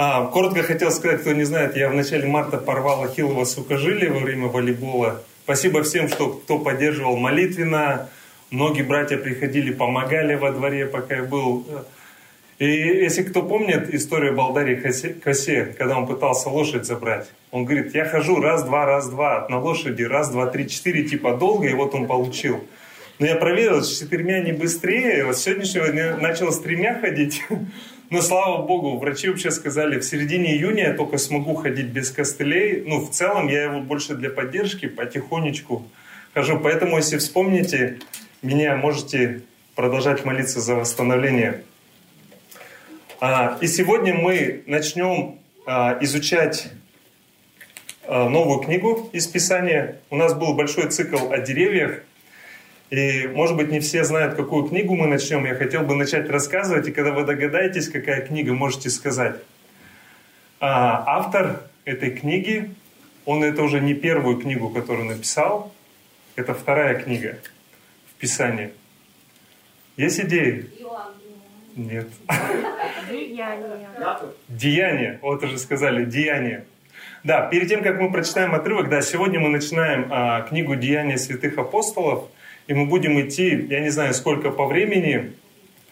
А, коротко хотел сказать, кто не знает, я в начале марта порвал ахиллово сухожилие во время волейбола. Спасибо всем, что, кто поддерживал молитвенно. Многие братья приходили, помогали во дворе, пока я был. И если кто помнит историю Балдари Косе, когда он пытался лошадь забрать, он говорит, я хожу раз-два, раз-два на лошади, раз, два, три, четыре, типа долго, и вот он получил. Но я проверил, с четырьмя не быстрее, вот с сегодняшнего дня начал с тремя ходить. Но слава богу, врачи вообще сказали, в середине июня я только смогу ходить без костылей. Ну, в целом я его больше для поддержки потихонечку хожу. Поэтому, если вспомните меня, можете продолжать молиться за восстановление. А, и сегодня мы начнем а, изучать а, новую книгу из Писания. У нас был большой цикл о деревьях. И, может быть, не все знают, какую книгу мы начнем. Я хотел бы начать рассказывать, и когда вы догадаетесь, какая книга, можете сказать. А, автор этой книги, он это уже не первую книгу, которую написал, это вторая книга в Писании. Есть идеи? Нет. Деяния. Деяния. Вот уже сказали, деяния. Да, перед тем, как мы прочитаем отрывок, да, сегодня мы начинаем а, книгу «Деяния святых апостолов», и мы будем идти, я не знаю, сколько по времени,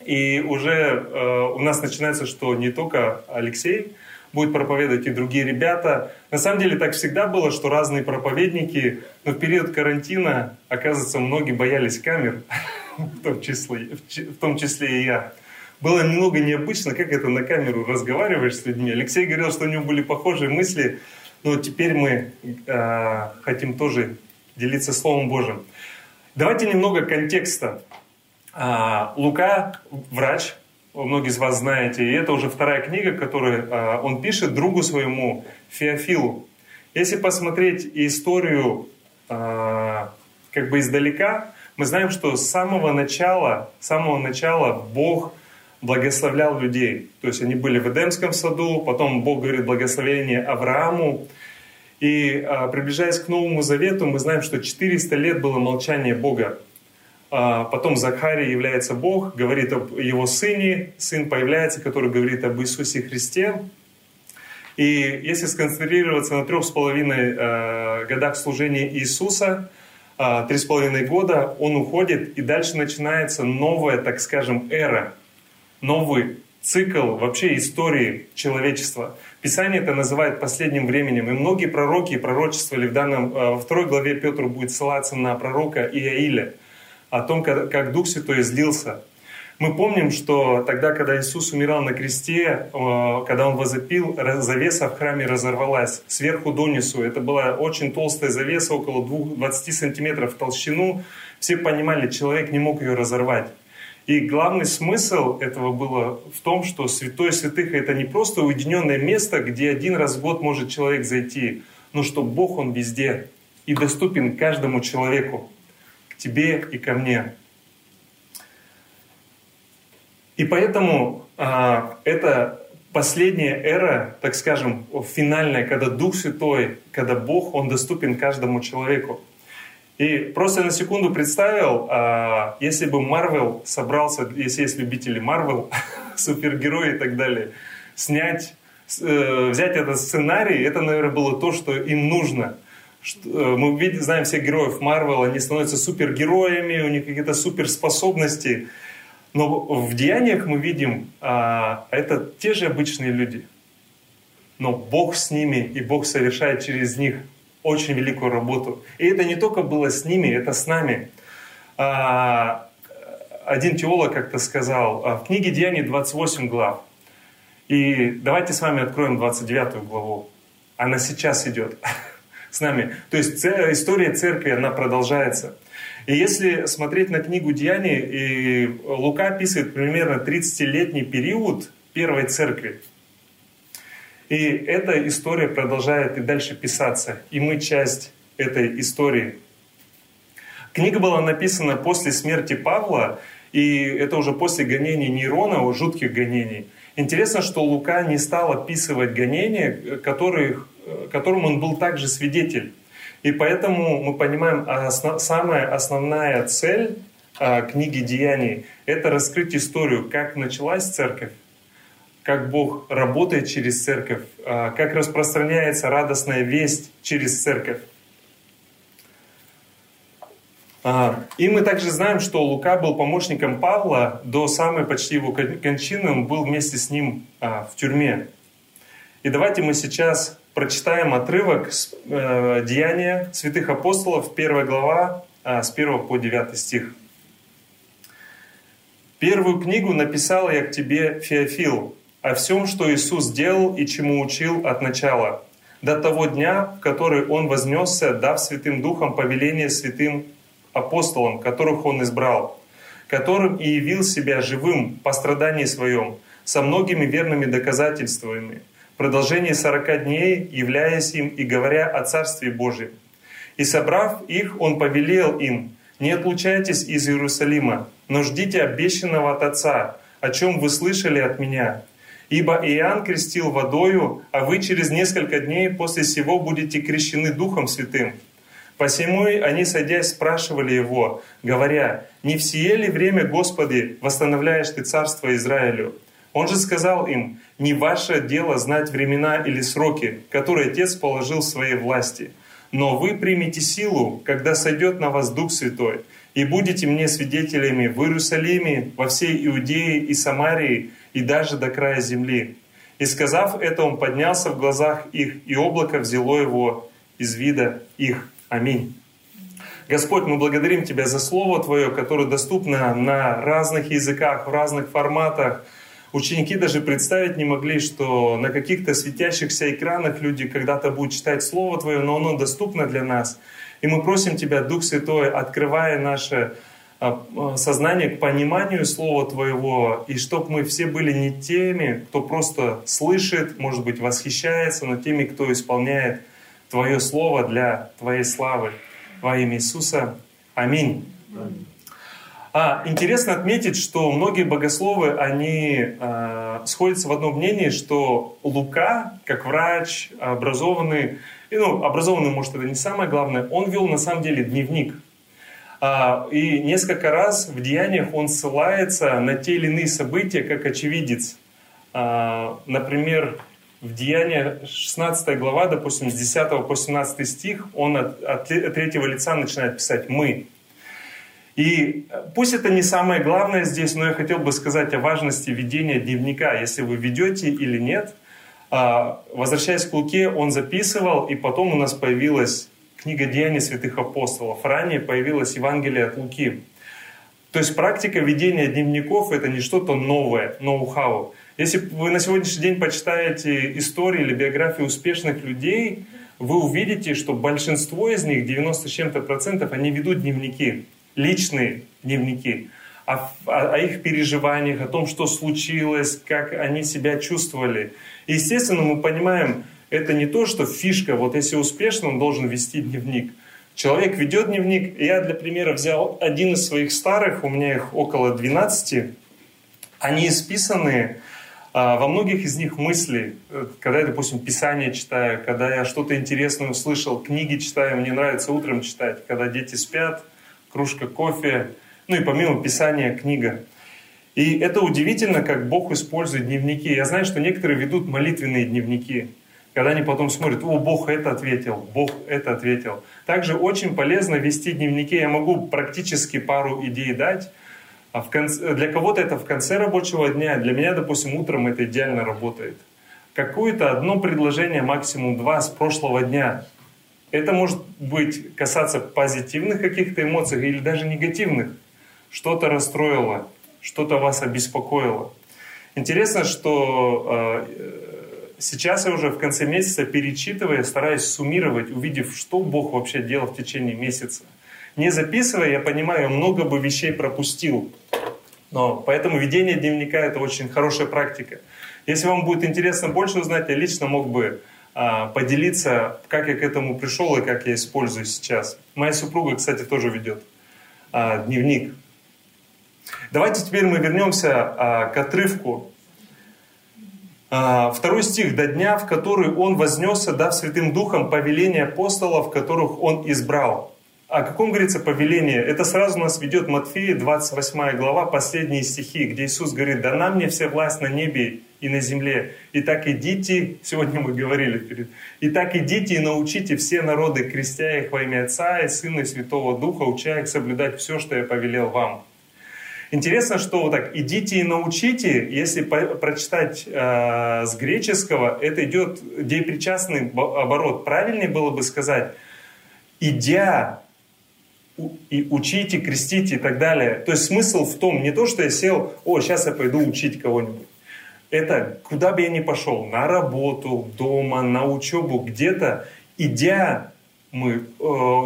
и уже э, у нас начинается, что не только Алексей будет проповедовать, и другие ребята. На самом деле так всегда было, что разные проповедники, но в период карантина, оказывается, многие боялись камер, в том числе, в том числе и я. Было немного необычно, как это на камеру разговариваешь с людьми. Алексей говорил, что у него были похожие мысли, но теперь мы э, хотим тоже делиться Словом Божьим. Давайте немного контекста. А, Лука – врач, многие из вас знаете, и это уже вторая книга, которую а, он пишет другу своему Феофилу. Если посмотреть историю а, как бы издалека, мы знаем, что с самого начала, с самого начала Бог благословлял людей. То есть они были в Эдемском саду, потом Бог говорит благословение Аврааму, и а, приближаясь к Новому Завету, мы знаем, что 400 лет было молчание Бога. А, потом Захарий является Бог, говорит об его сыне, сын появляется, который говорит об Иисусе Христе. И если сконцентрироваться на трех с половиной а, годах служения Иисуса, три с половиной года, он уходит, и дальше начинается новая, так скажем, эра, новый цикл вообще истории человечества. Писание это называет последним временем. И многие пророки пророчествовали в данном, э, во второй главе Петр будет ссылаться на пророка Иаиля, о том, как Дух Святой излился. Мы помним, что тогда, когда Иисус умирал на кресте, э, когда Он возопил, завеса в храме разорвалась сверху донизу. Это была очень толстая завеса, около 20 сантиметров в толщину. Все понимали, человек не мог ее разорвать. И главный смысл этого было в том, что святой святых — это не просто уединенное место, где один раз в год может человек зайти, но что Бог, Он везде и доступен каждому человеку, к тебе и ко мне. И поэтому а, это последняя эра, так скажем, финальная, когда Дух Святой, когда Бог, Он доступен каждому человеку. И просто на секунду представил, а, если бы Марвел собрался, если есть любители Марвел, супергерои и так далее, снять, э, взять этот сценарий, это, наверное, было то, что им нужно. Э, мы видим, знаем всех героев Марвел, они становятся супергероями, у них какие-то суперспособности. Но в деяниях мы видим, а, это те же обычные люди. Но Бог с ними, и Бог совершает через них очень великую работу. И это не только было с ними, это с нами. А, один теолог как-то сказал, «А, в книге Деяний 28 глав. И давайте с вами откроем 29 главу. Она сейчас идет с нами. То есть история церкви, она продолжается. И если смотреть на книгу Деяний, и Лука описывает примерно 30-летний период первой церкви. И эта история продолжает и дальше писаться. И мы часть этой истории. Книга была написана после смерти Павла, и это уже после гонений Нерона, жутких гонений. Интересно, что Лука не стал описывать гонения, которых, которым он был также свидетель. И поэтому мы понимаем, основ, самая основная цель а, книги Деяний – это раскрыть историю, как началась церковь, как Бог работает через церковь, а, как распространяется радостная весть через церковь. А, и мы также знаем, что Лука был помощником Павла до самой почти его кончины, он был вместе с ним а, в тюрьме. И давайте мы сейчас прочитаем отрывок э, Деяния святых апостолов, первая глава, с 1 по 9 стих. Первую книгу написал я к тебе, Феофил, о всем, что Иисус делал и чему учил от начала, до того дня, в который Он вознесся, дав Святым Духом повеление святым апостолам, которых Он избрал, которым и явил себя живым по страдании своем, со многими верными доказательствами, в продолжении сорока дней, являясь им и говоря о Царстве Божьем. И собрав их, Он повелел им, «Не отлучайтесь из Иерусалима, но ждите обещанного от Отца, о чем вы слышали от Меня. Ибо Иоанн крестил водою, а вы через несколько дней после сего будете крещены Духом Святым». Посему они, садясь, спрашивали его, говоря, «Не в сие ли время, Господи, восстановляешь Ты царство Израилю?» Он же сказал им, «Не ваше дело знать времена или сроки, которые Отец положил в своей власти, но вы примете силу, когда сойдет на вас Дух Святой, и будете мне свидетелями в Иерусалиме, во всей Иудее и Самарии, и даже до края земли». И сказав это, он поднялся в глазах их, и облако взяло его из вида их. Аминь. Господь, мы благодарим Тебя за Слово Твое, которое доступно на разных языках, в разных форматах. Ученики даже представить не могли, что на каких-то светящихся экранах люди когда-то будут читать Слово Твое, но оно доступно для нас. И мы просим Тебя, Дух Святой, открывая наше а, сознание к пониманию Слова Твоего, и чтобы мы все были не теми, кто просто слышит, может быть, восхищается, но теми, кто исполняет Твое Слово для Твоей славы. Во имя Иисуса. Аминь. А, интересно отметить, что многие богословы, они э, сходятся в одном мнении, что Лука, как врач, образованный, и, ну, образованный, может, это не самое главное, он вел на самом деле дневник. А, и несколько раз в деяниях он ссылается на те или иные события, как очевидец. А, например, в Деянии 16 глава, допустим, с 10 по 17 стих, он от, от третьего лица начинает писать «мы». И пусть это не самое главное здесь, но я хотел бы сказать о важности ведения дневника. Если вы ведете или нет, а, возвращаясь к Луке, он записывал, и потом у нас появилась книга Деяний святых апостолов. Ранее появилась Евангелие от Луки. То есть практика ведения дневников — это не что-то новое, ноу-хау. Если вы на сегодняшний день почитаете истории или биографии успешных людей, вы увидите, что большинство из них, 90 с чем-то процентов, они ведут дневники, личные дневники, о, о, о их переживаниях, о том, что случилось, как они себя чувствовали. И, естественно, мы понимаем, это не то, что фишка, вот если успешно, он должен вести дневник. Человек ведет дневник. Я для примера взял один из своих старых, у меня их около 12. Они исписаны а, во многих из них мысли, э, когда я, допустим, Писание читаю, когда я что-то интересное услышал, книги читаю, мне нравится утром читать, когда дети спят, кружка кофе, ну и помимо Писания книга. И это удивительно, как Бог использует дневники. Я знаю, что некоторые ведут молитвенные дневники, когда они потом смотрят, о, Бог это ответил, Бог это ответил. Также очень полезно вести дневники. Я могу практически пару идей дать, а в конце, для кого-то это в конце рабочего дня, для меня, допустим, утром это идеально работает. Какое-то одно предложение, максимум два с прошлого дня. Это может быть касаться позитивных каких-то эмоций или даже негативных. Что-то расстроило, что-то вас обеспокоило. Интересно, что э, сейчас я уже в конце месяца перечитывая, стараюсь суммировать, увидев, что Бог вообще делал в течение месяца. Не записывая, я понимаю, много бы вещей пропустил. Но поэтому ведение дневника это очень хорошая практика. Если вам будет интересно больше узнать, я лично мог бы а, поделиться, как я к этому пришел и как я использую сейчас. Моя супруга, кстати, тоже ведет а, дневник. Давайте теперь мы вернемся а, к отрывку. А, второй стих. «До дня, в который Он вознесся, дав Святым Духом повеление апостолов, которых Он избрал». О каком говорится повеление? Это сразу нас ведет Матфея, 28 глава, последние стихи, где Иисус говорит, «Да нам мне вся власть на небе и на земле. И так идите, сегодня мы говорили перед, и так идите и научите все народы, крестя их во имя Отца и Сына и Святого Духа, уча их соблюдать все, что я повелел вам. Интересно, что вот так «идите и научите», если прочитать э, с греческого, это идет депричастный оборот. Правильнее было бы сказать «идя и учите, крестите и так далее». То есть смысл в том, не то, что я сел, о, сейчас я пойду учить кого-нибудь. Это куда бы я ни пошел, на работу, дома, на учебу, где-то, идя, мы, э,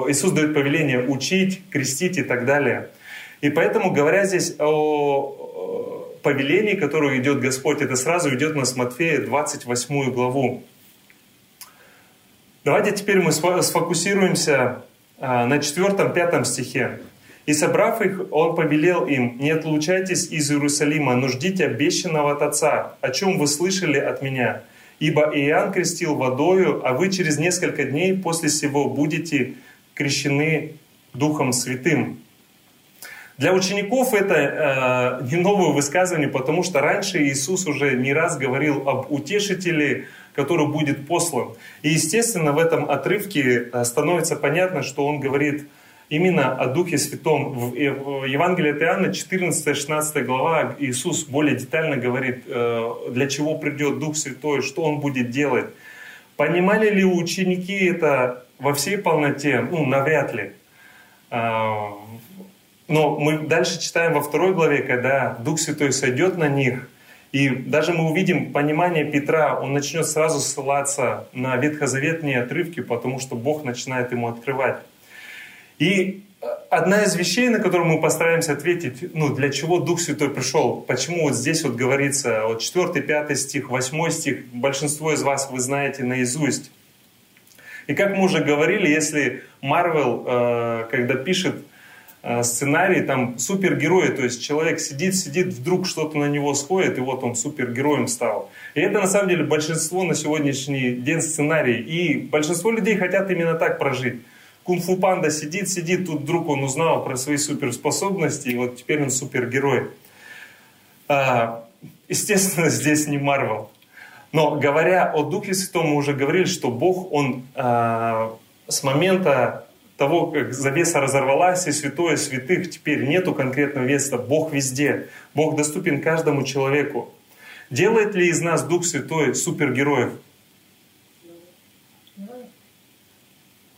Иисус дает повеление учить, крестить и так далее – и поэтому, говоря здесь о повелении, которое идет Господь, это сразу идет нас Матфея 28 главу. Давайте теперь мы сфокусируемся а, на 4-5 стихе. «И собрав их, он повелел им, не отлучайтесь из Иерусалима, но ждите обещанного от Отца, о чем вы слышали от меня. Ибо Иоанн крестил водою, а вы через несколько дней после сего будете крещены Духом Святым». Для учеников это э, не новое высказывание, потому что раньше Иисус уже не раз говорил об утешителе, который будет послан. И, естественно, в этом отрывке э, становится понятно, что он говорит именно о Духе Святом. В Евангелии от Иоанна, 14-16 глава, Иисус более детально говорит, э, для чего придет Дух Святой, что Он будет делать. Понимали ли ученики это во всей полноте? Ну, навряд ли. Но мы дальше читаем во второй главе, когда Дух Святой сойдет на них, и даже мы увидим понимание Петра, он начнет сразу ссылаться на ветхозаветные отрывки, потому что Бог начинает ему открывать. И одна из вещей, на которую мы постараемся ответить, ну, для чего Дух Святой пришел, почему вот здесь вот говорится, вот 4, 5 стих, 8 стих, большинство из вас вы знаете наизусть. И как мы уже говорили, если Марвел, э, когда пишет сценарий, там супергерои, то есть человек сидит, сидит, вдруг что-то на него сходит, и вот он супергероем стал. И это на самом деле большинство на сегодняшний день сценарий. И большинство людей хотят именно так прожить. Кунг-фу панда сидит, сидит, тут вдруг он узнал про свои суперспособности, и вот теперь он супергерой. А, естественно, здесь не Марвел. Но говоря о Духе Святом, мы уже говорили, что Бог, Он а, с момента того, как завеса разорвалась, и святое святых теперь нету конкретного места. Бог везде. Бог доступен каждому человеку. Делает ли из нас Дух Святой супергероев?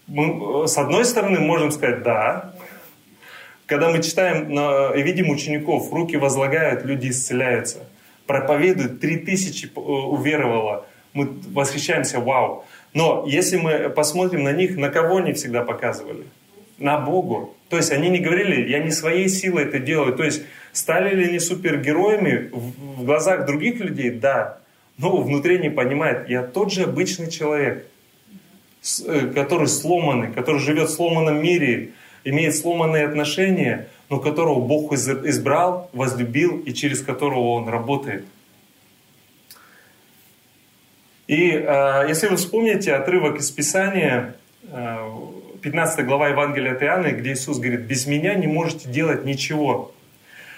Мы, с одной стороны, можем сказать «да». Когда мы читаем и видим учеников, руки возлагают, люди исцеляются. Проповедуют, три тысячи э, уверовало. Мы восхищаемся «вау». Но если мы посмотрим на них, на кого они всегда показывали? На Богу. То есть они не говорили, я не своей силой это делаю. То есть стали ли они супергероями в глазах других людей? Да. Но внутри не понимает, я тот же обычный человек, э, который сломанный, который живет в сломанном мире, имеет сломанные отношения, но которого Бог избрал, возлюбил и через которого Он работает. И э, если вы вспомните отрывок из Писания, э, 15 глава Евангелия от Иоанна, где Иисус говорит, без меня не можете делать ничего.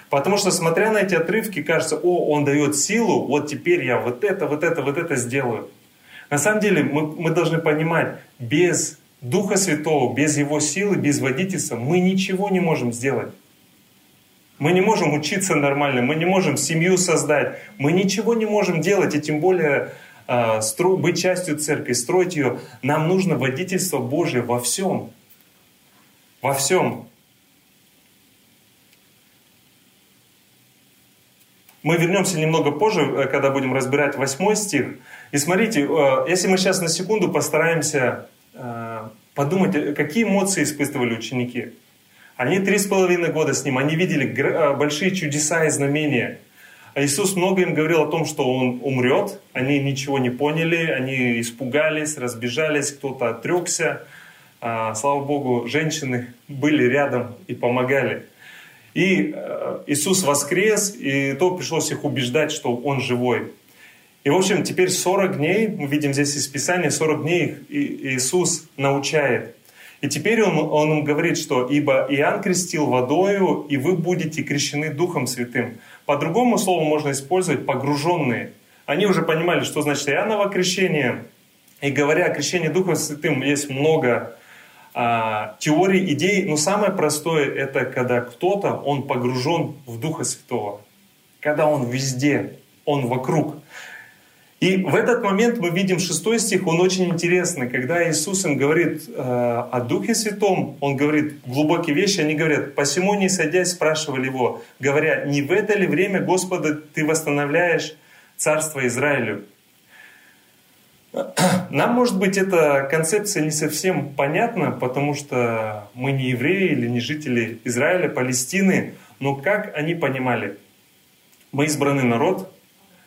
Потому что, смотря на эти отрывки, кажется, о, Он дает силу, вот теперь я вот это, вот это, вот это сделаю. На самом деле мы, мы должны понимать, без Духа Святого, без Его силы, без водительства мы ничего не можем сделать. Мы не можем учиться нормально, мы не можем семью создать, мы ничего не можем делать, и тем более а, быть частью церкви, строить ее, нам нужно водительство Божие во всем. Во всем. Мы вернемся немного позже, э, когда будем разбирать восьмой стих. И смотрите, э, если мы сейчас на секунду постараемся э, подумать, какие эмоции испытывали ученики. Они три с половиной года с ним, они видели большие чудеса и знамения. А Иисус много им говорил о том, что Он умрет. Они ничего не поняли, они испугались, разбежались, кто-то отрекся. А, слава Богу, женщины были рядом и помогали. И э, Иисус воскрес, и то пришлось их убеждать, что Он живой. И, в общем, теперь 40 дней, мы видим здесь из Писания, 40 дней Иисус научает. И теперь он, он им говорит, что «Ибо Иоанн крестил водою, и вы будете крещены Духом Святым». По другому слову можно использовать «погруженные». Они уже понимали, что значит Иоанново крещение. И говоря о крещении Духом Святым, есть много а, теорий, идей. Но самое простое — это когда кто-то, он погружен в Духа Святого. Когда он везде, он вокруг. И в этот момент мы видим шестой стих, он очень интересный. Когда Иисус им говорит э, о Духе Святом, он говорит глубокие вещи, они говорят, «Посему не садясь, спрашивали его, говоря, не в это ли время, Господа, ты восстановляешь Царство Израилю?» Нам, может быть, эта концепция не совсем понятна, потому что мы не евреи или не жители Израиля, Палестины, но как они понимали? Мы избранный народ,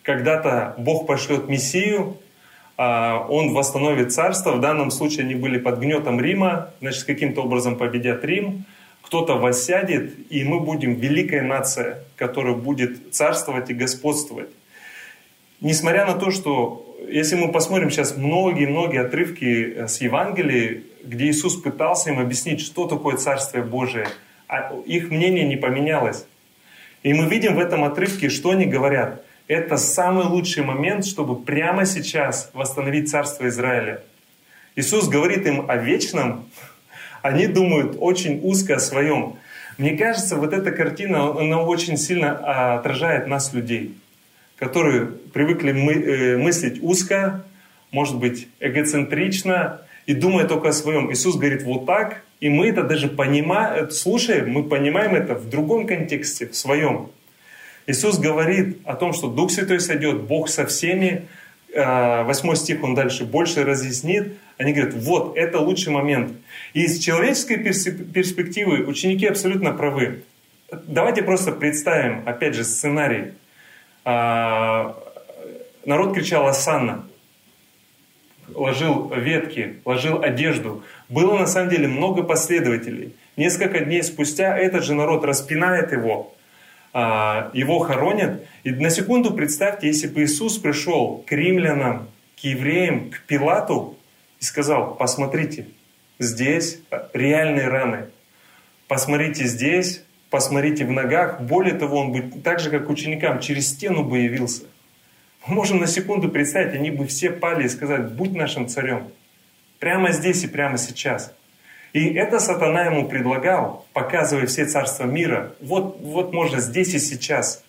когда-то Бог пошлет Мессию, а, он восстановит царство. В данном случае они были под гнетом Рима, значит, каким-то образом победят Рим. Кто-то воссядет, и мы будем великая нация, которая будет царствовать и господствовать. Несмотря на то, что если мы посмотрим сейчас многие-многие отрывки э, с Евангелия, где Иисус пытался им объяснить, что такое Царствие Божие, а их мнение не поменялось. И мы видим в этом отрывке, что они говорят это самый лучший момент, чтобы прямо сейчас восстановить Царство Израиля. Иисус говорит им о вечном, они думают очень узко о своем. Мне кажется, вот эта картина, она очень сильно отражает нас, людей, которые привыкли мы, э, мыслить узко, может быть, эгоцентрично и думая только о своем. Иисус говорит вот так, и мы это даже понимаем, слушаем, мы понимаем это в другом контексте, в своем. Иисус говорит о том, что Дух Святой сойдет, Бог со всеми. Э, восьмой стих он дальше больше разъяснит. Они говорят, вот, это лучший момент. И из человеческой перспективы ученики абсолютно правы. Давайте просто представим, опять же, сценарий. Э, народ кричал «Асанна», ложил ветки, ложил одежду. Было на самом деле много последователей. Несколько дней спустя этот же народ распинает его, а, его хоронят. И на секунду представьте, если бы Иисус пришел к римлянам, к евреям, к Пилату и сказал, посмотрите, здесь реальные раны, посмотрите здесь, посмотрите в ногах. Более того, он бы так же, как ученикам, через стену бы явился. Мы можем на секунду представить, они бы все пали и сказали, будь нашим царем. Прямо здесь и прямо сейчас. И это сатана ему предлагал, показывая все царства мира. Вот, вот можно здесь и сейчас.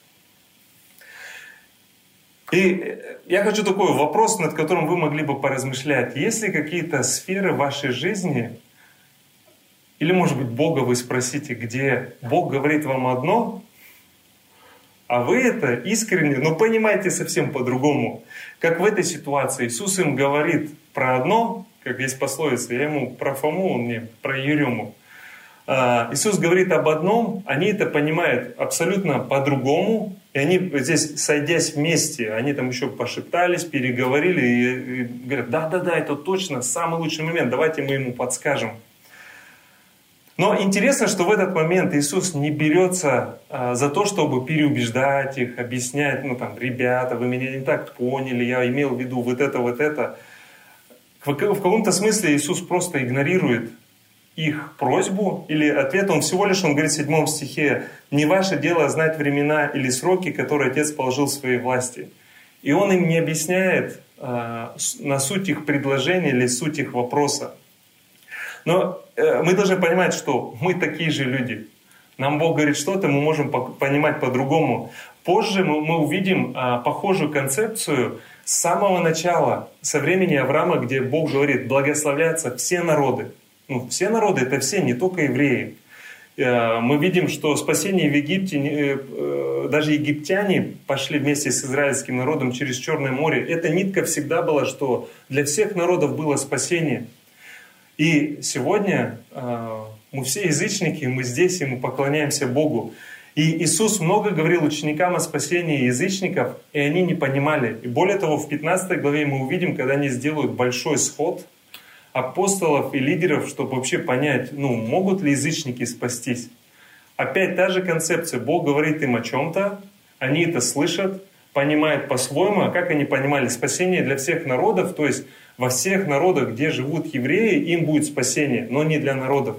И я хочу такой вопрос, над которым вы могли бы поразмышлять. Есть ли какие-то сферы вашей жизни, или, может быть, Бога вы спросите, где Бог говорит вам одно, а вы это искренне, но понимаете совсем по-другому. Как в этой ситуации Иисус им говорит про одно, как есть пословица, я ему про Фому, он мне про Ерему. А, Иисус говорит об одном, они это понимают абсолютно по-другому, и они здесь, сойдясь вместе, они там еще пошептались, переговорили и, говорят, да-да-да, это точно самый лучший момент, давайте мы ему подскажем. Но интересно, что в этот момент Иисус не берется а, за то, чтобы переубеждать их, объяснять, ну там, ребята, вы меня не так поняли, я имел в виду вот это, вот это. В каком-то смысле Иисус просто игнорирует их просьбу или ответ. Он всего лишь, он говорит в седьмом стихе, «Не ваше дело знать времена или сроки, которые Отец положил в своей власти». И он им не объясняет э, на суть их предложения или суть их вопроса. Но э, мы должны понимать, что мы такие же люди. Нам Бог говорит что-то, мы можем понимать по-другому. Позже мы, увидим э, похожую концепцию с самого начала, со времени Авраама, где Бог говорит, благословляются все народы. Ну, все народы — это все, не только евреи. Э, мы видим, что спасение в Египте, э, э, даже египтяне пошли вместе с израильским народом через Черное море. Эта нитка всегда была, что для всех народов было спасение. И сегодня мы все язычники, мы здесь, и мы поклоняемся Богу. И Иисус много говорил ученикам о спасении язычников, и они не понимали. И более того, в 15 главе мы увидим, когда они сделают большой сход апостолов и лидеров, чтобы вообще понять, ну, могут ли язычники спастись. Опять та же концепция. Бог говорит им о чем-то, они это слышат, понимают по-своему, а как они понимали спасение для всех народов, то есть во всех народах, где живут евреи, им будет спасение, но не для народов.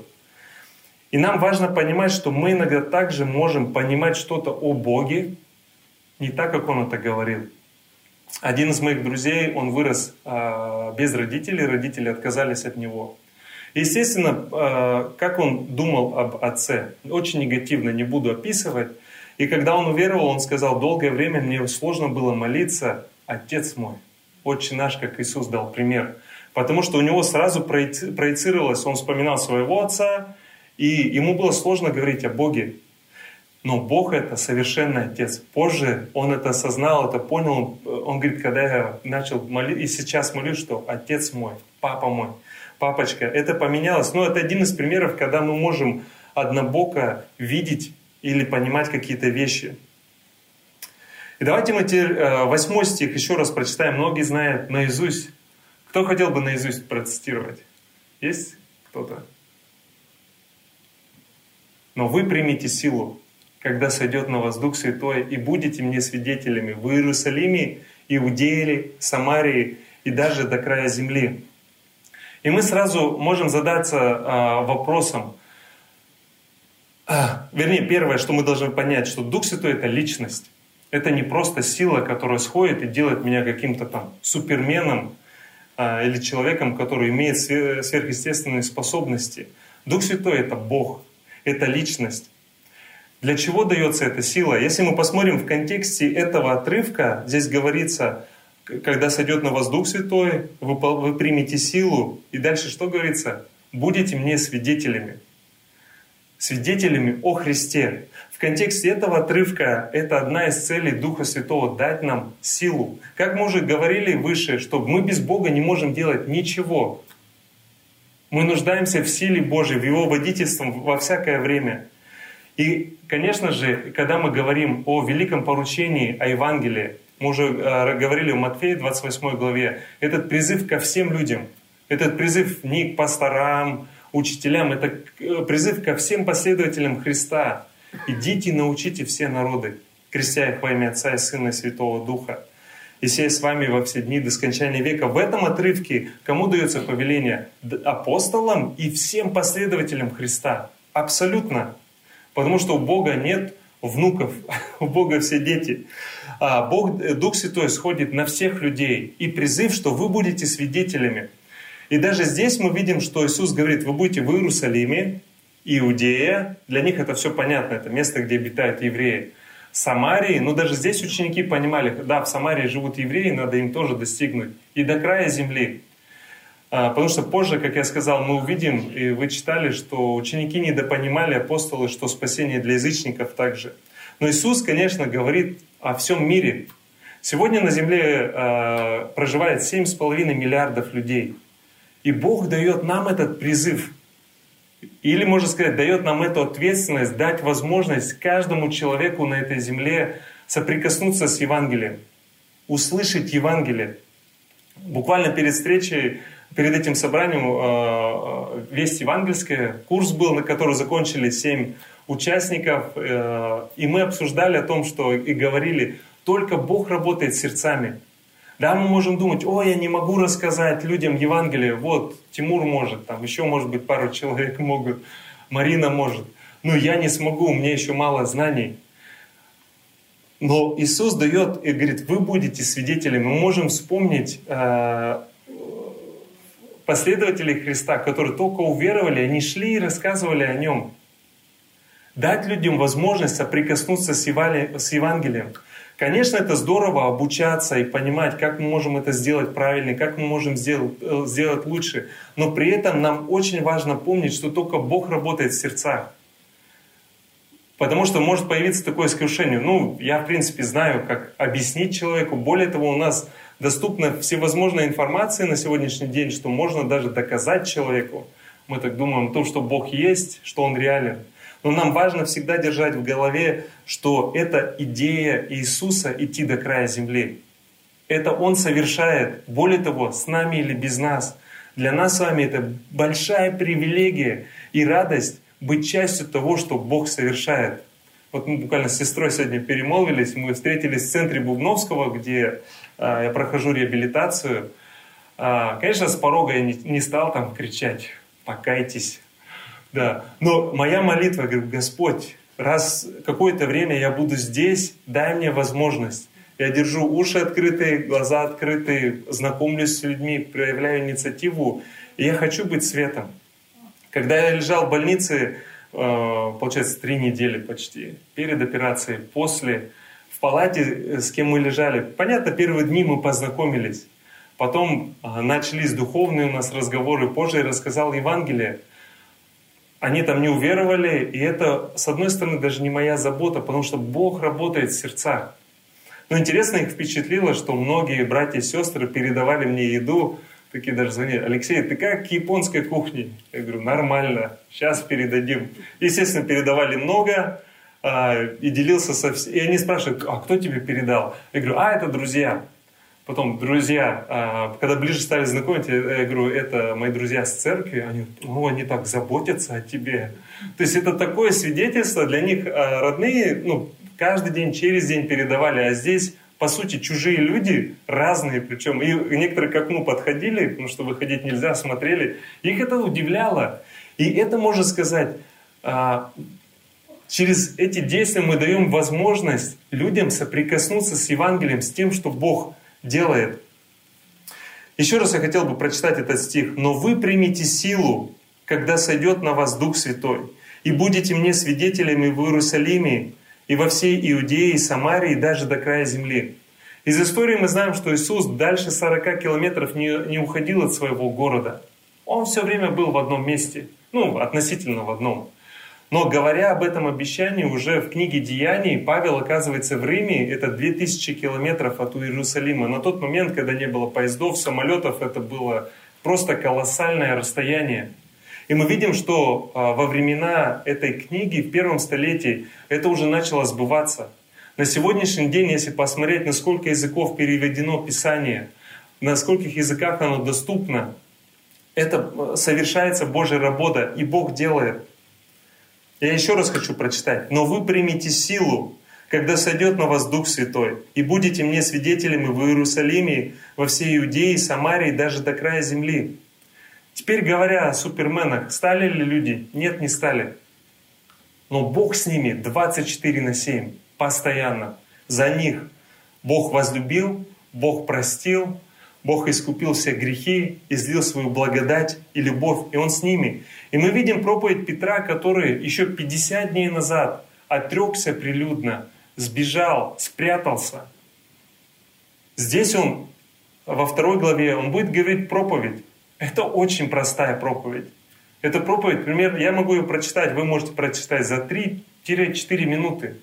И нам важно понимать, что мы иногда также можем понимать что-то о Боге, не так, как Он это говорил. один из моих друзей, он вырос э, без родителей, родители отказались от него. Естественно, э, как он думал об отце, очень негативно, не буду описывать. И когда он уверовал, он сказал, долгое время мне сложно было молиться, отец мой, отче наш, как Иисус дал пример. Потому что у него сразу проецировалось, он вспоминал своего отца, и ему было сложно говорить о Боге. Но Бог это совершенный Отец. Позже он это осознал, это понял. Он говорит, когда я начал молиться, и сейчас молюсь, что Отец мой, Папа мой, Папочка, это поменялось. Но это один из примеров, когда мы можем однобоко видеть или понимать какие-то вещи. И давайте мы теперь э, восьмой стих еще раз прочитаем. Многие знают наизусть. Кто хотел бы наизусть процитировать? Есть кто-то? Но вы примите силу, когда сойдет на вас Дух Святой, и будете мне свидетелями в Иерусалиме, Иудее, Самарии и даже до края земли. И мы сразу можем задаться а, вопросом, а, вернее, первое, что мы должны понять, что Дух Святой — это личность. Это не просто сила, которая сходит и делает меня каким-то там суперменом а, или человеком, который имеет сверхъестественные способности. Дух Святой — это Бог, это личность. Для чего дается эта сила? Если мы посмотрим в контексте этого отрывка, здесь говорится, когда сойдет на вас Дух Святой, вы, вы примете силу. И дальше что говорится? Будете мне свидетелями. Свидетелями о Христе. В контексте этого отрывка это одна из целей Духа Святого — дать нам силу. Как мы уже говорили выше, что мы без Бога не можем делать ничего. Мы нуждаемся в силе Божьей, в Его водительстве во всякое время — и, конечно же, когда мы говорим о великом поручении, о Евангелии, мы уже э, говорили в Матфея 28 главе, этот призыв ко всем людям, этот призыв не к пасторам, учителям, это э, призыв ко всем последователям Христа. Идите, научите все народы, крестя их во имя Отца и Сына и Святого Духа. И сей с вами во все дни до скончания века. В этом отрывке кому дается повеление? Апостолам и всем последователям Христа. Абсолютно. Потому что у Бога нет внуков, у Бога все дети. А Бог, э, Дух Святой сходит на всех людей. И призыв, что вы будете свидетелями. И даже здесь мы видим, что Иисус говорит, вы будете в Иерусалиме, Иудея, для них это все понятно, это место, где обитают евреи. Самарии, ну даже здесь ученики понимали, да, в Самарии живут евреи, надо им тоже достигнуть. И до края земли. А, потому что позже, как я сказал, мы увидим, и вы читали, что ученики недопонимали апостолы, что спасение для язычников также. Но Иисус, конечно, говорит о всем мире. Сегодня на Земле э, проживает 7,5 миллиардов людей. И Бог дает нам этот призыв. Или, можно сказать, дает нам эту ответственность, дать возможность каждому человеку на этой земле соприкоснуться с Евангелием, услышать Евангелие. Буквально перед встречей перед этим собранием э, э, «Весть евангельская», курс был, на который закончили семь участников, э, и мы обсуждали о том, что и говорили, только Бог работает сердцами. Да, мы можем думать, ой, я не могу рассказать людям Евангелие, вот, Тимур может, там еще, может быть, пару человек могут, Марина может, но я не смогу, у меня еще мало знаний. Но Иисус дает и говорит, вы будете свидетелями. Мы можем вспомнить последователей Христа, которые только уверовали, они шли и рассказывали о Нем. Дать людям возможность соприкоснуться с Евангелием. Конечно, это здорово обучаться и понимать, как мы можем это сделать правильно, как мы можем сделать, э, сделать лучше. Но при этом нам очень важно помнить, что только Бог работает в сердцах. Потому что может появиться такое искушение. Ну, я, в принципе, знаю, как объяснить человеку. Более того, у нас доступна всевозможная информация на сегодняшний день, что можно даже доказать человеку. Мы так думаем о том, что Бог есть, что Он реален. Но нам важно всегда держать в голове, что это идея Иисуса идти до края земли. Это Он совершает, более того, с нами или без нас. Для нас с вами это большая привилегия и радость быть частью того, что Бог совершает. Вот мы буквально с сестрой сегодня перемолвились, мы встретились в центре Бубновского, где а, я прохожу реабилитацию. А, конечно, с порога я не, стал там кричать «покайтесь». Да. Но моя молитва, говорю, Господь, раз какое-то время я буду здесь, дай мне возможность Я держу уши открытые, глаза открытые, знакомлюсь с людьми, проявляю инициативу. И я хочу быть светом. Когда я лежал в больнице, э, получается, три недели почти, перед операцией, после, в палате, э, с кем мы лежали, понятно, первые дни мы познакомились. Потом э, начались духовные у нас разговоры. Позже я рассказал Евангелие. Они там не уверовали, и это, с одной стороны, даже не моя забота, потому что Бог работает в сердцах. Но интересно их впечатлило, что многие братья и сестры передавали мне еду, такие даже звонили, Алексей, ты как к японской кухне? Я говорю, нормально, сейчас передадим. Естественно, передавали много, а, и делился со всеми. И они спрашивают, а кто тебе передал? Я говорю, а, это друзья. Потом друзья, а, когда ближе стали знакомить, я говорю, это мои друзья с церкви, они, ну, они так заботятся о тебе. То есть это такое свидетельство. Для них а, родные, ну, каждый день, через день передавали, а здесь по сути, чужие люди, разные причем, и некоторые к окну подходили, потому что выходить нельзя, смотрели, их это удивляло. И это, можно сказать, а, через эти действия мы даем возможность людям соприкоснуться с Евангелием, с тем, что Бог делает. Еще раз я хотел бы прочитать этот стих. «Но вы примите силу, когда сойдет на вас Дух Святой, и будете мне свидетелями в Иерусалиме, и во всей Иудее, и Самарии, и даже до края земли. Из истории мы знаем, что Иисус дальше 40 километров не, не уходил от своего города. Он все время был в одном месте, ну, относительно в одном. Но говоря об этом обещании, уже в книге Деяний Павел оказывается в Риме, это 2000 километров от Иерусалима. На тот момент, когда не было поездов, самолетов, это было просто колоссальное расстояние. И мы видим, что а, во времена этой книги, в первом столетии, это уже начало сбываться. На сегодняшний день, если посмотреть, на сколько языков переведено Писание, на скольких языках оно доступно, это а, совершается Божья работа, и Бог делает. Я еще раз хочу прочитать. «Но вы примите силу, когда сойдет на вас Дух Святой, и будете мне свидетелями в Иерусалиме, во всей Иудее, Самарии, даже до края земли». Теперь говоря о суперменах, стали ли люди? Нет, не стали. Но Бог с ними 24 на 7, постоянно. За них Бог возлюбил, Бог простил, Бог искупил все грехи, излил свою благодать и любовь, и Он с ними. И мы видим проповедь Петра, который еще 50 дней назад отрекся прилюдно, сбежал, спрятался. Здесь он, во второй главе, он будет говорить проповедь. Это очень простая проповедь. Эта проповедь, например, я могу ее прочитать, вы можете прочитать за 3-4 минуты.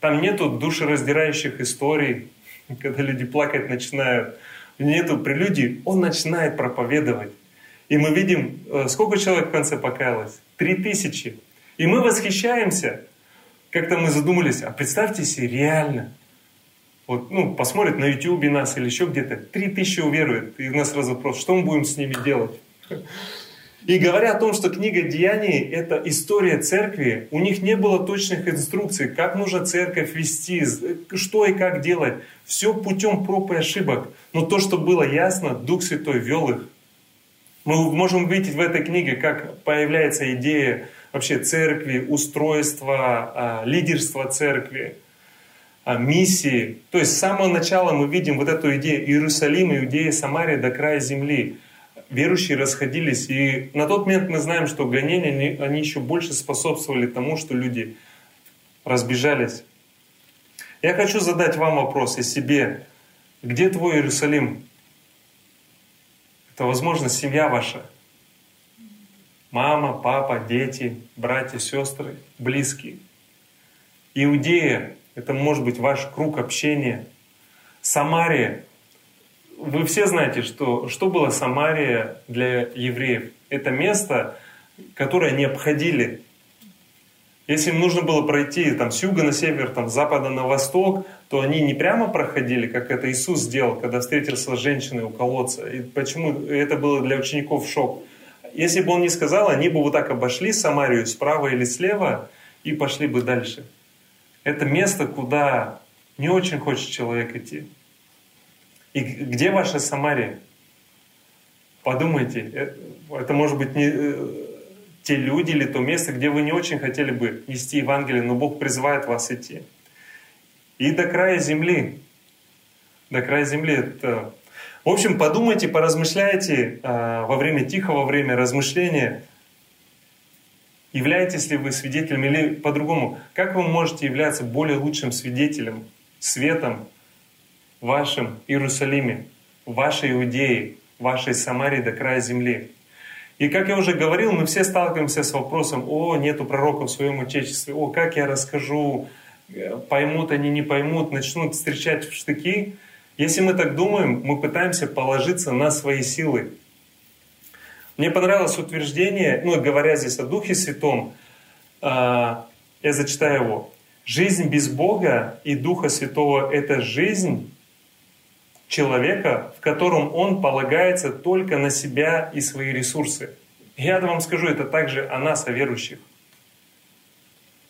Там нету душераздирающих историй, когда люди плакать начинают. Нету прелюдий, он начинает проповедовать. И мы видим, э, сколько человек в конце покаялось? Три тысячи. И мы восхищаемся. Как-то мы задумались, а представьте себе, реально, вот, ну, посмотрят на YouTube нас или еще где-то, три тысячи уверуют. И у нас сразу вопрос, что мы будем с ними делать? И говоря о том, что книга Деяний — это история церкви, у них не было точных инструкций, как нужно церковь вести, что и как делать. Все путем проб и ошибок. Но то, что было ясно, Дух Святой вел их. Мы можем видеть в этой книге, как появляется идея вообще церкви, устройства, а, лидерства церкви, а, миссии. То есть с самого начала мы видим вот эту идею Иерусалима, Иудея, Самария до края земли – верующие расходились. И на тот момент мы знаем, что гонения, они, они еще больше способствовали тому, что люди разбежались. Я хочу задать вам вопрос и себе. Где твой Иерусалим? Это, возможно, семья ваша. Мама, папа, дети, братья, сестры, близкие. Иудея — это может быть ваш круг общения. Самария вы все знаете, что, что было Самария для евреев. Это место, которое не обходили. Если им нужно было пройти там, с юга на север, там, с запада на восток, то они не прямо проходили, как это Иисус сделал, когда встретился с женщиной у колодца. И почему это было для учеников шок? Если бы он не сказал, они бы вот так обошли Самарию справа или слева и пошли бы дальше. Это место, куда не очень хочет человек идти. И где ваша Самария? Подумайте, э, это может быть не э, те люди или то место, где вы не очень хотели бы нести Евангелие, но Бог призывает вас идти. И до края земли. до края земли. Это... В общем, подумайте, поразмышляйте э, во время тихого время размышления, являетесь ли вы свидетелем или по-другому, как вы можете являться более лучшим свидетелем, светом в вашем Иерусалиме, вашей Иудее, вашей Самарии до края земли. И как я уже говорил, мы все сталкиваемся с вопросом, о, нету пророка в своем отечестве, о, как я расскажу, э, поймут они, не поймут, начнут встречать в штыки. Если мы так думаем, мы пытаемся положиться на свои силы. Мне понравилось утверждение, ну, говоря здесь о Духе Святом, а, я зачитаю его. Жизнь без Бога и Духа Святого — это жизнь человека, в котором он полагается только на себя и свои ресурсы. Я вам скажу, это также о нас, о верующих.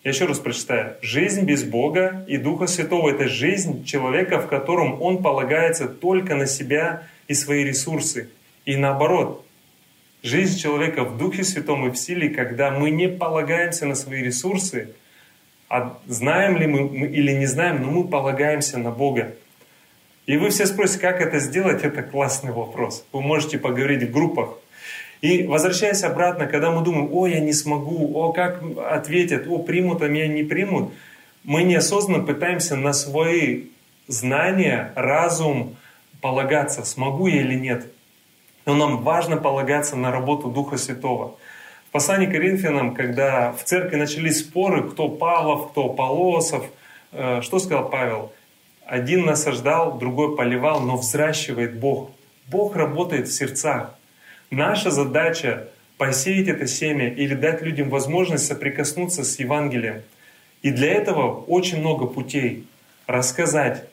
Я еще раз прочитаю. Жизнь без Бога и Духа Святого — это жизнь человека, в котором он полагается только на себя и свои ресурсы. И наоборот, жизнь человека в Духе Святом и в силе, когда мы не полагаемся на свои ресурсы, а знаем ли мы или не знаем, но мы полагаемся на Бога. И вы все спросите, как это сделать? Это классный вопрос. Вы можете поговорить в группах. И возвращаясь обратно, когда мы думаем, о, я не смогу, о, как ответят, о, примут, а меня не примут, мы неосознанно пытаемся на свои знания, разум полагаться, смогу я или нет. Но нам важно полагаться на работу Духа Святого. В послании к Коринфянам, когда в церкви начались споры, кто Павлов, кто Полосов, э, что сказал Павел? Один насаждал, другой поливал, но взращивает Бог. Бог работает в сердцах. Наша задача посеять это семя или дать людям возможность соприкоснуться с Евангелием. И для этого очень много путей. Рассказать.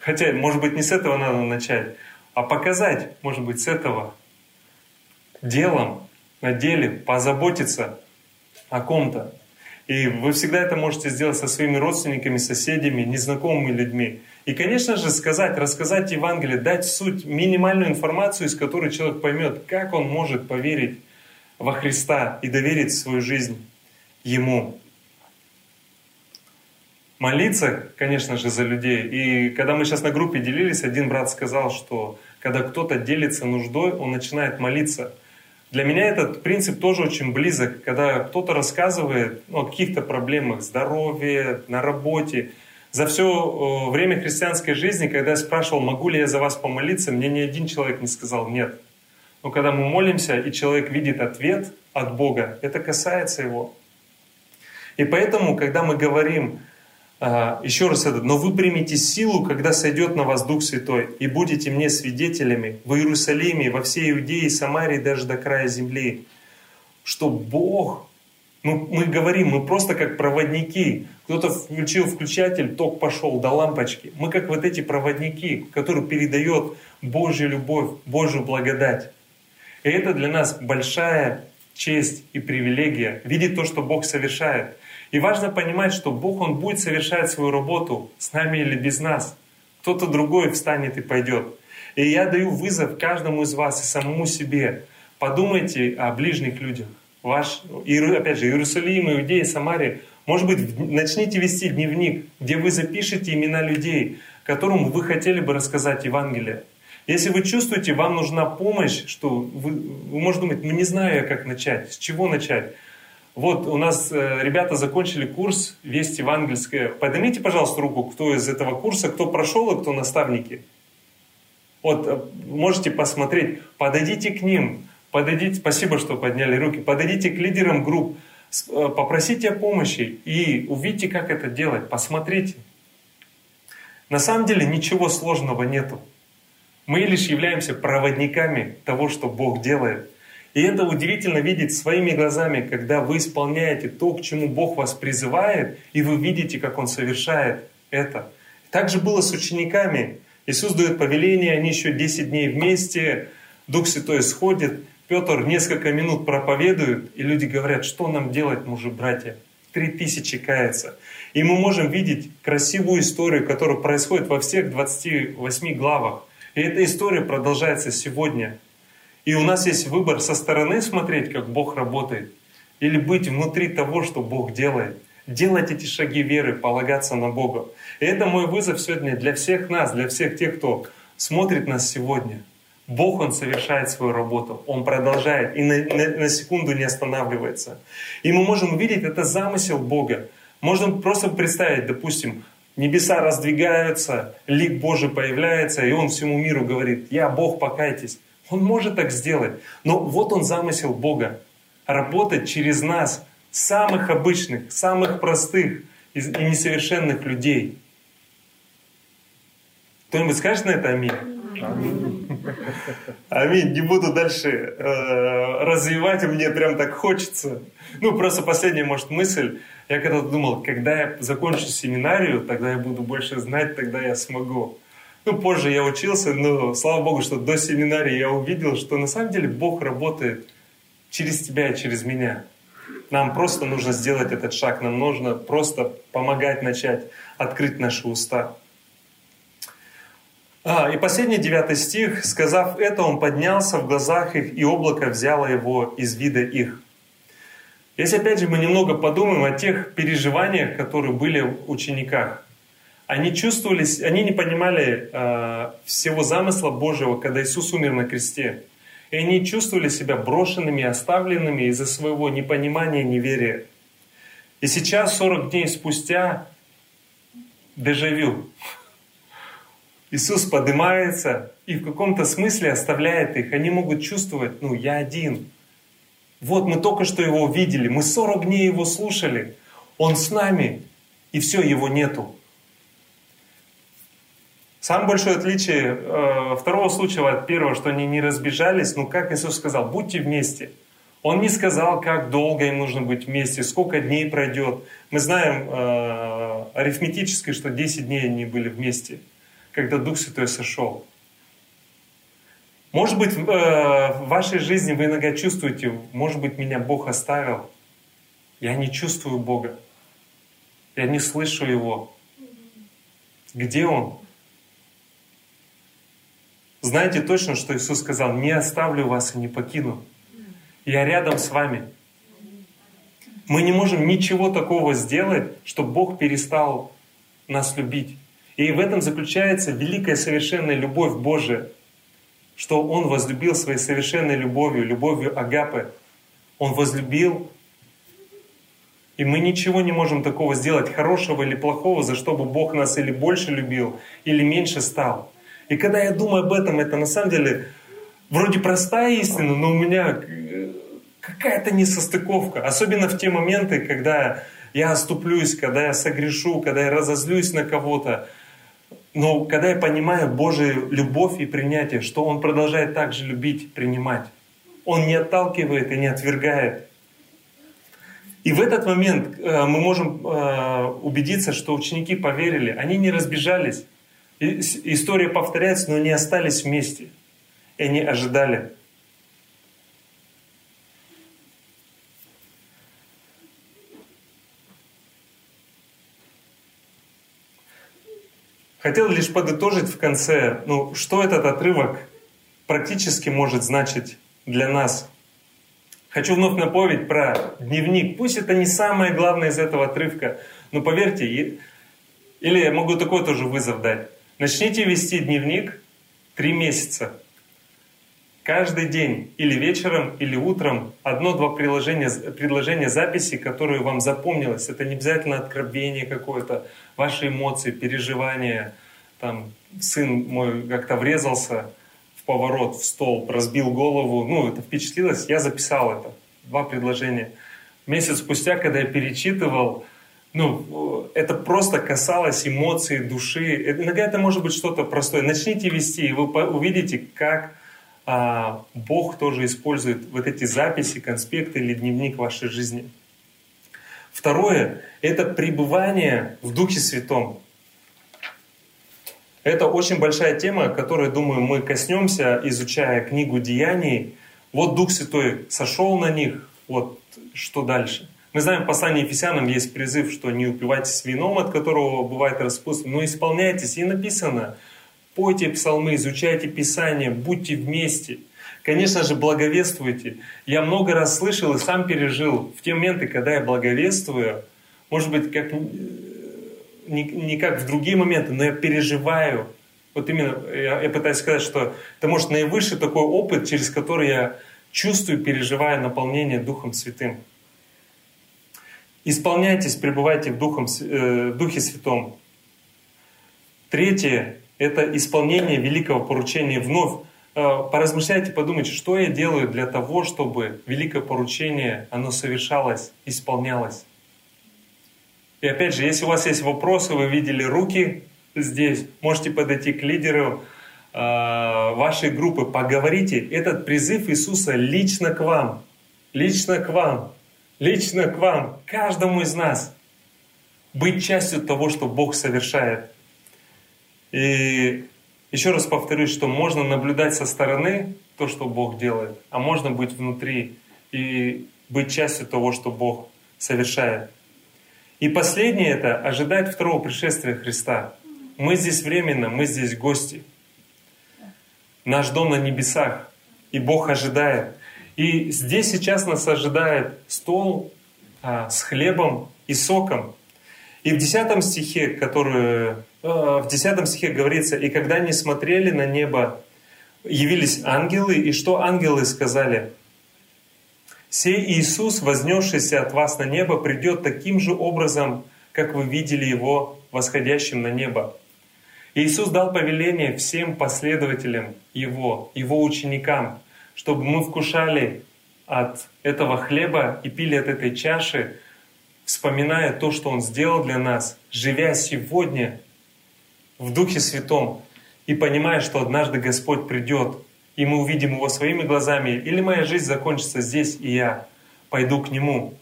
Хотя, может быть, не с этого надо начать, а показать, может быть, с этого. Делом, на деле, позаботиться о ком-то. И вы всегда это можете сделать со своими родственниками, соседями, незнакомыми людьми. И, конечно же, сказать, рассказать Евангелие, дать суть, минимальную информацию, из которой человек поймет, как он может поверить во Христа и доверить свою жизнь Ему. Молиться, конечно же, за людей. И когда мы сейчас на группе делились, один брат сказал, что когда кто-то делится нуждой, он начинает молиться – для меня этот принцип тоже очень близок, когда кто-то рассказывает ну, о каких-то проблемах здоровья, на работе. За все э, время христианской жизни, когда я спрашивал, могу ли я за вас помолиться, мне ни один человек не сказал «нет». Но когда мы молимся, и человек видит ответ от Бога, это касается его. И поэтому, когда мы говорим, еще раз это, но вы примете силу, когда сойдет на вас Дух Святой, и будете мне свидетелями в Иерусалиме, во всей Иудее, Самарии, даже до края земли. Что Бог, ну, мы говорим, мы просто как проводники. Кто-то включил включатель, ток пошел до лампочки. Мы как вот эти проводники, которые передают Божью любовь, Божью благодать. И это для нас большая честь и привилегия видеть то, что Бог совершает. И важно понимать, что Бог, Он будет совершать свою работу с нами или без нас. Кто-то другой встанет и пойдет. И я даю вызов каждому из вас и самому себе. Подумайте о ближних людях. Ваш, опять же, Иерусалим, Иудея, Самария. Может быть, начните вести дневник, где вы запишете имена людей, которым вы хотели бы рассказать Евангелие. Если вы чувствуете, вам нужна помощь, что вы, вы можете думать, ну не знаю я, как начать, с чего начать. Вот у нас э, ребята закончили курс «Весть евангельская». Поднимите, пожалуйста, руку, кто из этого курса, кто прошел и кто наставники. Вот э, можете посмотреть, подойдите к ним, подойдите, спасибо, что подняли руки, подойдите к лидерам групп, э, попросите о помощи и увидите, как это делать, посмотрите. На самом деле ничего сложного нету. Мы лишь являемся проводниками того, что Бог делает. И это удивительно видеть своими глазами, когда вы исполняете то, к чему Бог вас призывает, и вы видите, как Он совершает это. Так же было с учениками. Иисус дает повеление, они еще 10 дней вместе, Дух Святой сходит, Петр несколько минут проповедует, и люди говорят, что нам делать, мужи, братья? Три тысячи кается. И мы можем видеть красивую историю, которая происходит во всех 28 главах. И эта история продолжается сегодня – и у нас есть выбор со стороны смотреть, как Бог работает, или быть внутри того, что Бог делает. делать эти шаги веры, полагаться на Бога. И это мой вызов сегодня для всех нас, для всех тех, кто смотрит нас сегодня. Бог, Он совершает свою работу, Он продолжает и на, на, на секунду не останавливается. И мы можем увидеть, это замысел Бога. Можно просто представить, допустим, небеса раздвигаются, лик Божий появляется, и Он всему миру говорит, «Я Бог, покайтесь». Он может так сделать, но вот Он замысел Бога. Работать через нас, самых обычных, самых простых и несовершенных людей. Кто-нибудь скажет на это аминь? Аминь. Не буду дальше э, развивать, мне прям так хочется. Ну, просто последняя, может, мысль. Я когда-то думал, когда я закончу семинарию, тогда я буду больше знать, тогда я смогу. Ну, позже я учился, но слава Богу, что до семинарии я увидел, что на самом деле Бог работает через тебя и через меня. Нам просто нужно сделать этот шаг, нам нужно просто помогать начать, открыть наши уста. А, и последний девятый стих. «Сказав это, он поднялся в глазах их, и облако взяло его из вида их». Если опять же мы немного подумаем о тех переживаниях, которые были в учениках, они чувствовали, они не понимали э, всего замысла Божьего, когда Иисус умер на кресте. И они чувствовали себя брошенными, оставленными из-за своего непонимания, неверия. И сейчас, 40 дней спустя, дежавю. Иисус поднимается и в каком-то смысле оставляет их. Они могут чувствовать, ну, я один. Вот мы только что его увидели, мы 40 дней его слушали. Он с нами, и все, его нету. Самое большое отличие э, второго случая от первого, что они не разбежались, ну как Иисус сказал, будьте вместе. Он не сказал, как долго им нужно быть вместе, сколько дней пройдет. Мы знаем э, арифметически, что 10 дней они были вместе когда Дух Святой сошел. Может быть, э, в вашей жизни вы иногда чувствуете, может быть, меня Бог оставил. Я не чувствую Бога. Я не слышу Его. Где Он? Знаете точно, что Иисус сказал, не оставлю вас и не покину. Я рядом с вами. Мы не можем ничего такого сделать, чтобы Бог перестал нас любить. И в этом заключается великая совершенная любовь Божия, что Он возлюбил своей совершенной любовью, любовью Агапы. Он возлюбил, и мы ничего не можем такого сделать, хорошего или плохого, за что бы Бог нас или больше любил, или меньше стал. И когда я думаю об этом, это на самом деле вроде простая истина, но у меня э, какая-то несостыковка. Особенно в те моменты, когда я оступлюсь, когда я согрешу, когда я разозлюсь на кого-то. Но когда я понимаю Божию любовь и принятие, что Он продолжает также любить, принимать, Он не отталкивает и не отвергает. И в этот момент э, мы можем э, убедиться, что ученики поверили, они не разбежались. История повторяется, но они остались вместе. И они ожидали. Хотел лишь подытожить в конце, ну, что этот отрывок практически может значить для нас. Хочу вновь напомнить про дневник. Пусть это не самое главное из этого отрывка, но поверьте, или я могу такой тоже вызов дать. Начните вести дневник три месяца. Каждый день, или вечером, или утром, одно-два предложения, предложения записи, которые вам запомнилось. Это не обязательно откровение какое-то, ваши эмоции, переживания. Там сын мой как-то врезался в поворот, в стол, разбил голову. Ну, это впечатлилось, я записал это. Два предложения. Месяц спустя, когда я перечитывал, ну, это просто касалось эмоций, души. Иногда это может быть что-то простое. Начните вести, и вы увидите, как а, Бог тоже использует вот эти записи, конспекты или дневник вашей жизни. Второе — это пребывание в Духе Святом. Это очень большая тема, которой, думаю, мы коснемся, изучая книгу Деяний. Вот Дух Святой сошел на них, вот что дальше. Мы знаем, в послании Ефесянам есть призыв, что не упивайтесь вином, от которого бывает распутство, но исполняйтесь. И написано — Пойте псалмы, изучайте Писание, будьте вместе. Конечно же, благовествуйте. Я много раз слышал и сам пережил в те моменты, когда я благовествую, может быть, как, не, не как в другие моменты, но я переживаю. Вот именно я, я пытаюсь сказать, что это может наивысший такой опыт, через который я чувствую, переживаю наполнение Духом Святым. Исполняйтесь, пребывайте в, Духом, э, в Духе Святом. Третье – это исполнение великого поручения вновь. Э, поразмышляйте, подумайте, что я делаю для того, чтобы великое поручение, оно совершалось, исполнялось. И опять же, если у вас есть вопросы, вы видели руки здесь, можете подойти к лидеру э, вашей группы, поговорите. Этот призыв Иисуса лично к вам, лично к вам лично к вам, каждому из нас, быть частью того, что Бог совершает. И еще раз повторюсь, что можно наблюдать со стороны то, что Бог делает, а можно быть внутри и быть частью того, что Бог совершает. И последнее это ожидать второго пришествия Христа. Мы здесь временно, мы здесь гости. Наш дом на небесах, и Бог ожидает. И здесь сейчас нас ожидает стол а, с хлебом и соком. И в 10 стихе, который, а, в 10 стихе говорится, «И когда они смотрели на небо, явились ангелы, и что ангелы сказали? «Сей Иисус, вознесшийся от вас на небо, придет таким же образом, как вы видели Его восходящим на небо». Иисус дал повеление всем последователям Его, Его ученикам – чтобы мы вкушали от этого хлеба и пили от этой чаши, вспоминая то, что Он сделал для нас, живя сегодня в Духе Святом и понимая, что однажды Господь придет, и мы увидим Его своими глазами, или моя жизнь закончится здесь, и я пойду к Нему.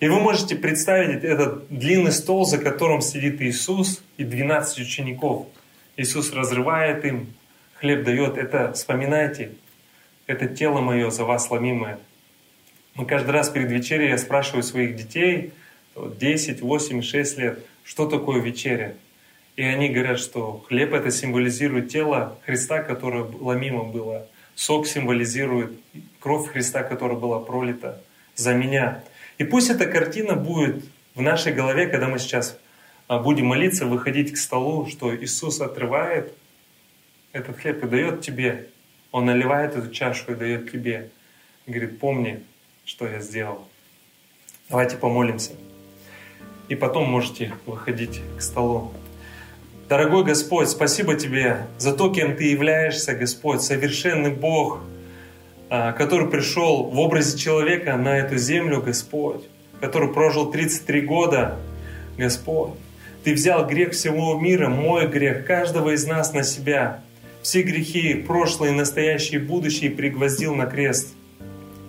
И вы можете представить этот длинный стол, за которым сидит Иисус и 12 учеников. Иисус разрывает им, хлеб дает. Это вспоминайте, это тело мое за вас ломимое. Мы каждый раз перед вечерей я спрашиваю своих детей, 10, 8, 6 лет, что такое вечеря? И они говорят, что хлеб это символизирует тело Христа, которое ломимо было. Сок символизирует кровь Христа, которая была пролита за меня. И пусть эта картина будет в нашей голове, когда мы сейчас а, будем молиться, выходить к столу, что Иисус отрывает этот хлеб и дает тебе он наливает эту чашу и дает тебе. Говорит, помни, что я сделал. Давайте помолимся. И потом можете выходить к столу. Дорогой Господь, спасибо Тебе за то, кем Ты являешься, Господь, совершенный Бог, а, который пришел в образе человека на эту землю, Господь, который прожил 33 года, Господь. Ты взял грех всего мира, мой грех, каждого из нас на себя – все грехи, прошлые, настоящие, будущие, пригвоздил на крест.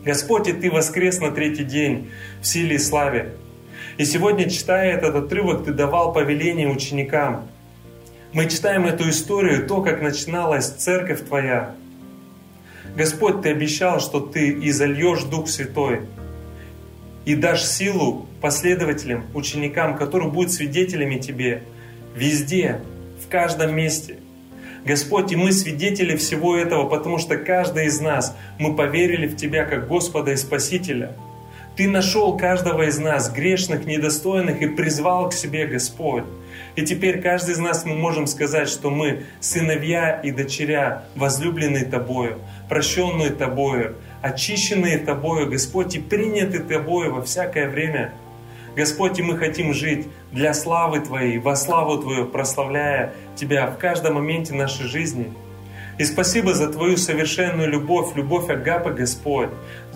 Господь, и Ты воскрес на третий день в силе и славе. И сегодня, читая этот отрывок, Ты давал повеление ученикам. Мы читаем эту историю, то, как начиналась церковь Твоя. Господь, Ты обещал, что Ты изольешь Дух Святой и дашь силу последователям, ученикам, которые будут свидетелями Тебе везде, в каждом месте – Господь, и мы свидетели всего этого, потому что каждый из нас, мы поверили в Тебя как Господа и Спасителя. Ты нашел каждого из нас, грешных, недостойных, и призвал к себе Господь. И теперь каждый из нас мы можем сказать, что мы сыновья и дочеря, возлюбленные Тобою, прощенные Тобою, очищенные Тобою, Господь, и приняты Тобою во всякое время – Господь, и мы хотим жить для славы Твоей, во славу Твою, прославляя Тебя в каждом моменте нашей жизни. И спасибо за Твою совершенную любовь, любовь Агапы, Господь,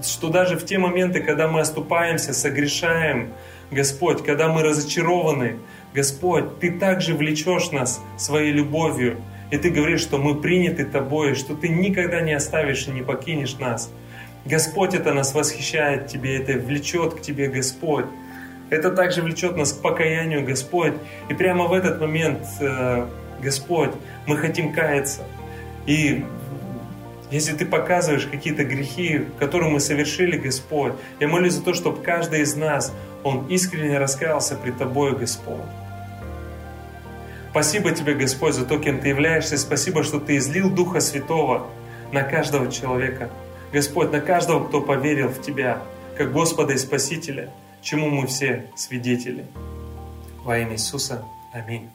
что даже в те моменты, когда мы оступаемся, согрешаем, Господь, когда мы разочарованы, Господь, Ты также влечешь нас своей любовью, и Ты говоришь, что мы приняты Тобой, что Ты никогда не оставишь и не покинешь нас. Господь, это нас восхищает Тебе, это влечет к Тебе, Господь. Это также влечет нас к покаянию, Господь. И прямо в этот момент, э, Господь, мы хотим каяться. И если Ты показываешь какие-то грехи, которые мы совершили, Господь, я молюсь за то, чтобы каждый из нас, он искренне раскаялся пред Тобой, Господь. Спасибо Тебе, Господь, за то, кем Ты являешься. Спасибо, что Ты излил Духа Святого на каждого человека. Господь, на каждого, кто поверил в Тебя, как Господа и Спасителя – чему мы все свидетели. Во имя Иисуса. Аминь.